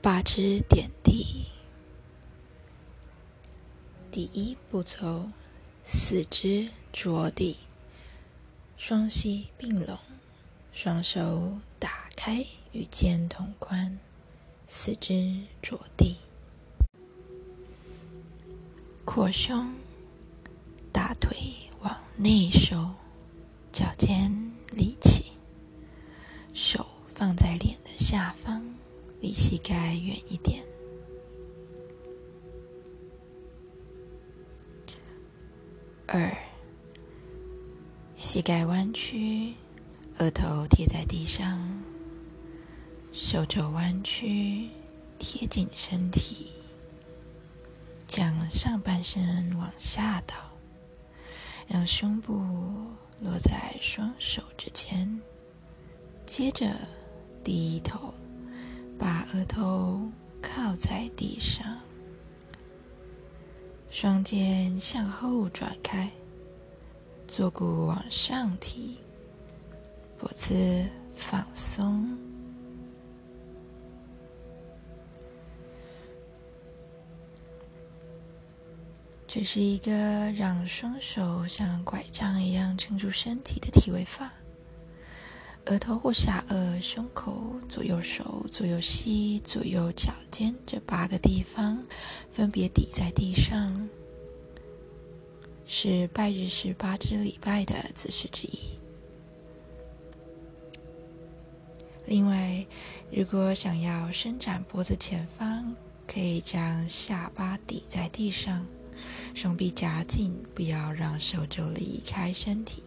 八支点地。第一步骤，四肢着地，双膝并拢，双手打开与肩同宽，四肢着地，扩胸，大腿往内收，脚尖立起，手放在脸的下方，离膝盖远一点。二，膝盖弯曲，额头贴在地上，手肘弯曲，贴紧身体，将上半身往下倒，让胸部落在双手之间，接着低头，额头靠在地上。双肩向后转开，坐骨往上提，脖子放松。这是一个让双手像拐杖一样撑住身体的体位法。额头或下颚、胸口、左右手、左右膝、左右脚尖这八个地方分别抵在地上，是拜日式八支礼拜的姿势之一。另外，如果想要伸展脖子前方，可以将下巴抵在地上，双臂夹紧，不要让手肘离开身体。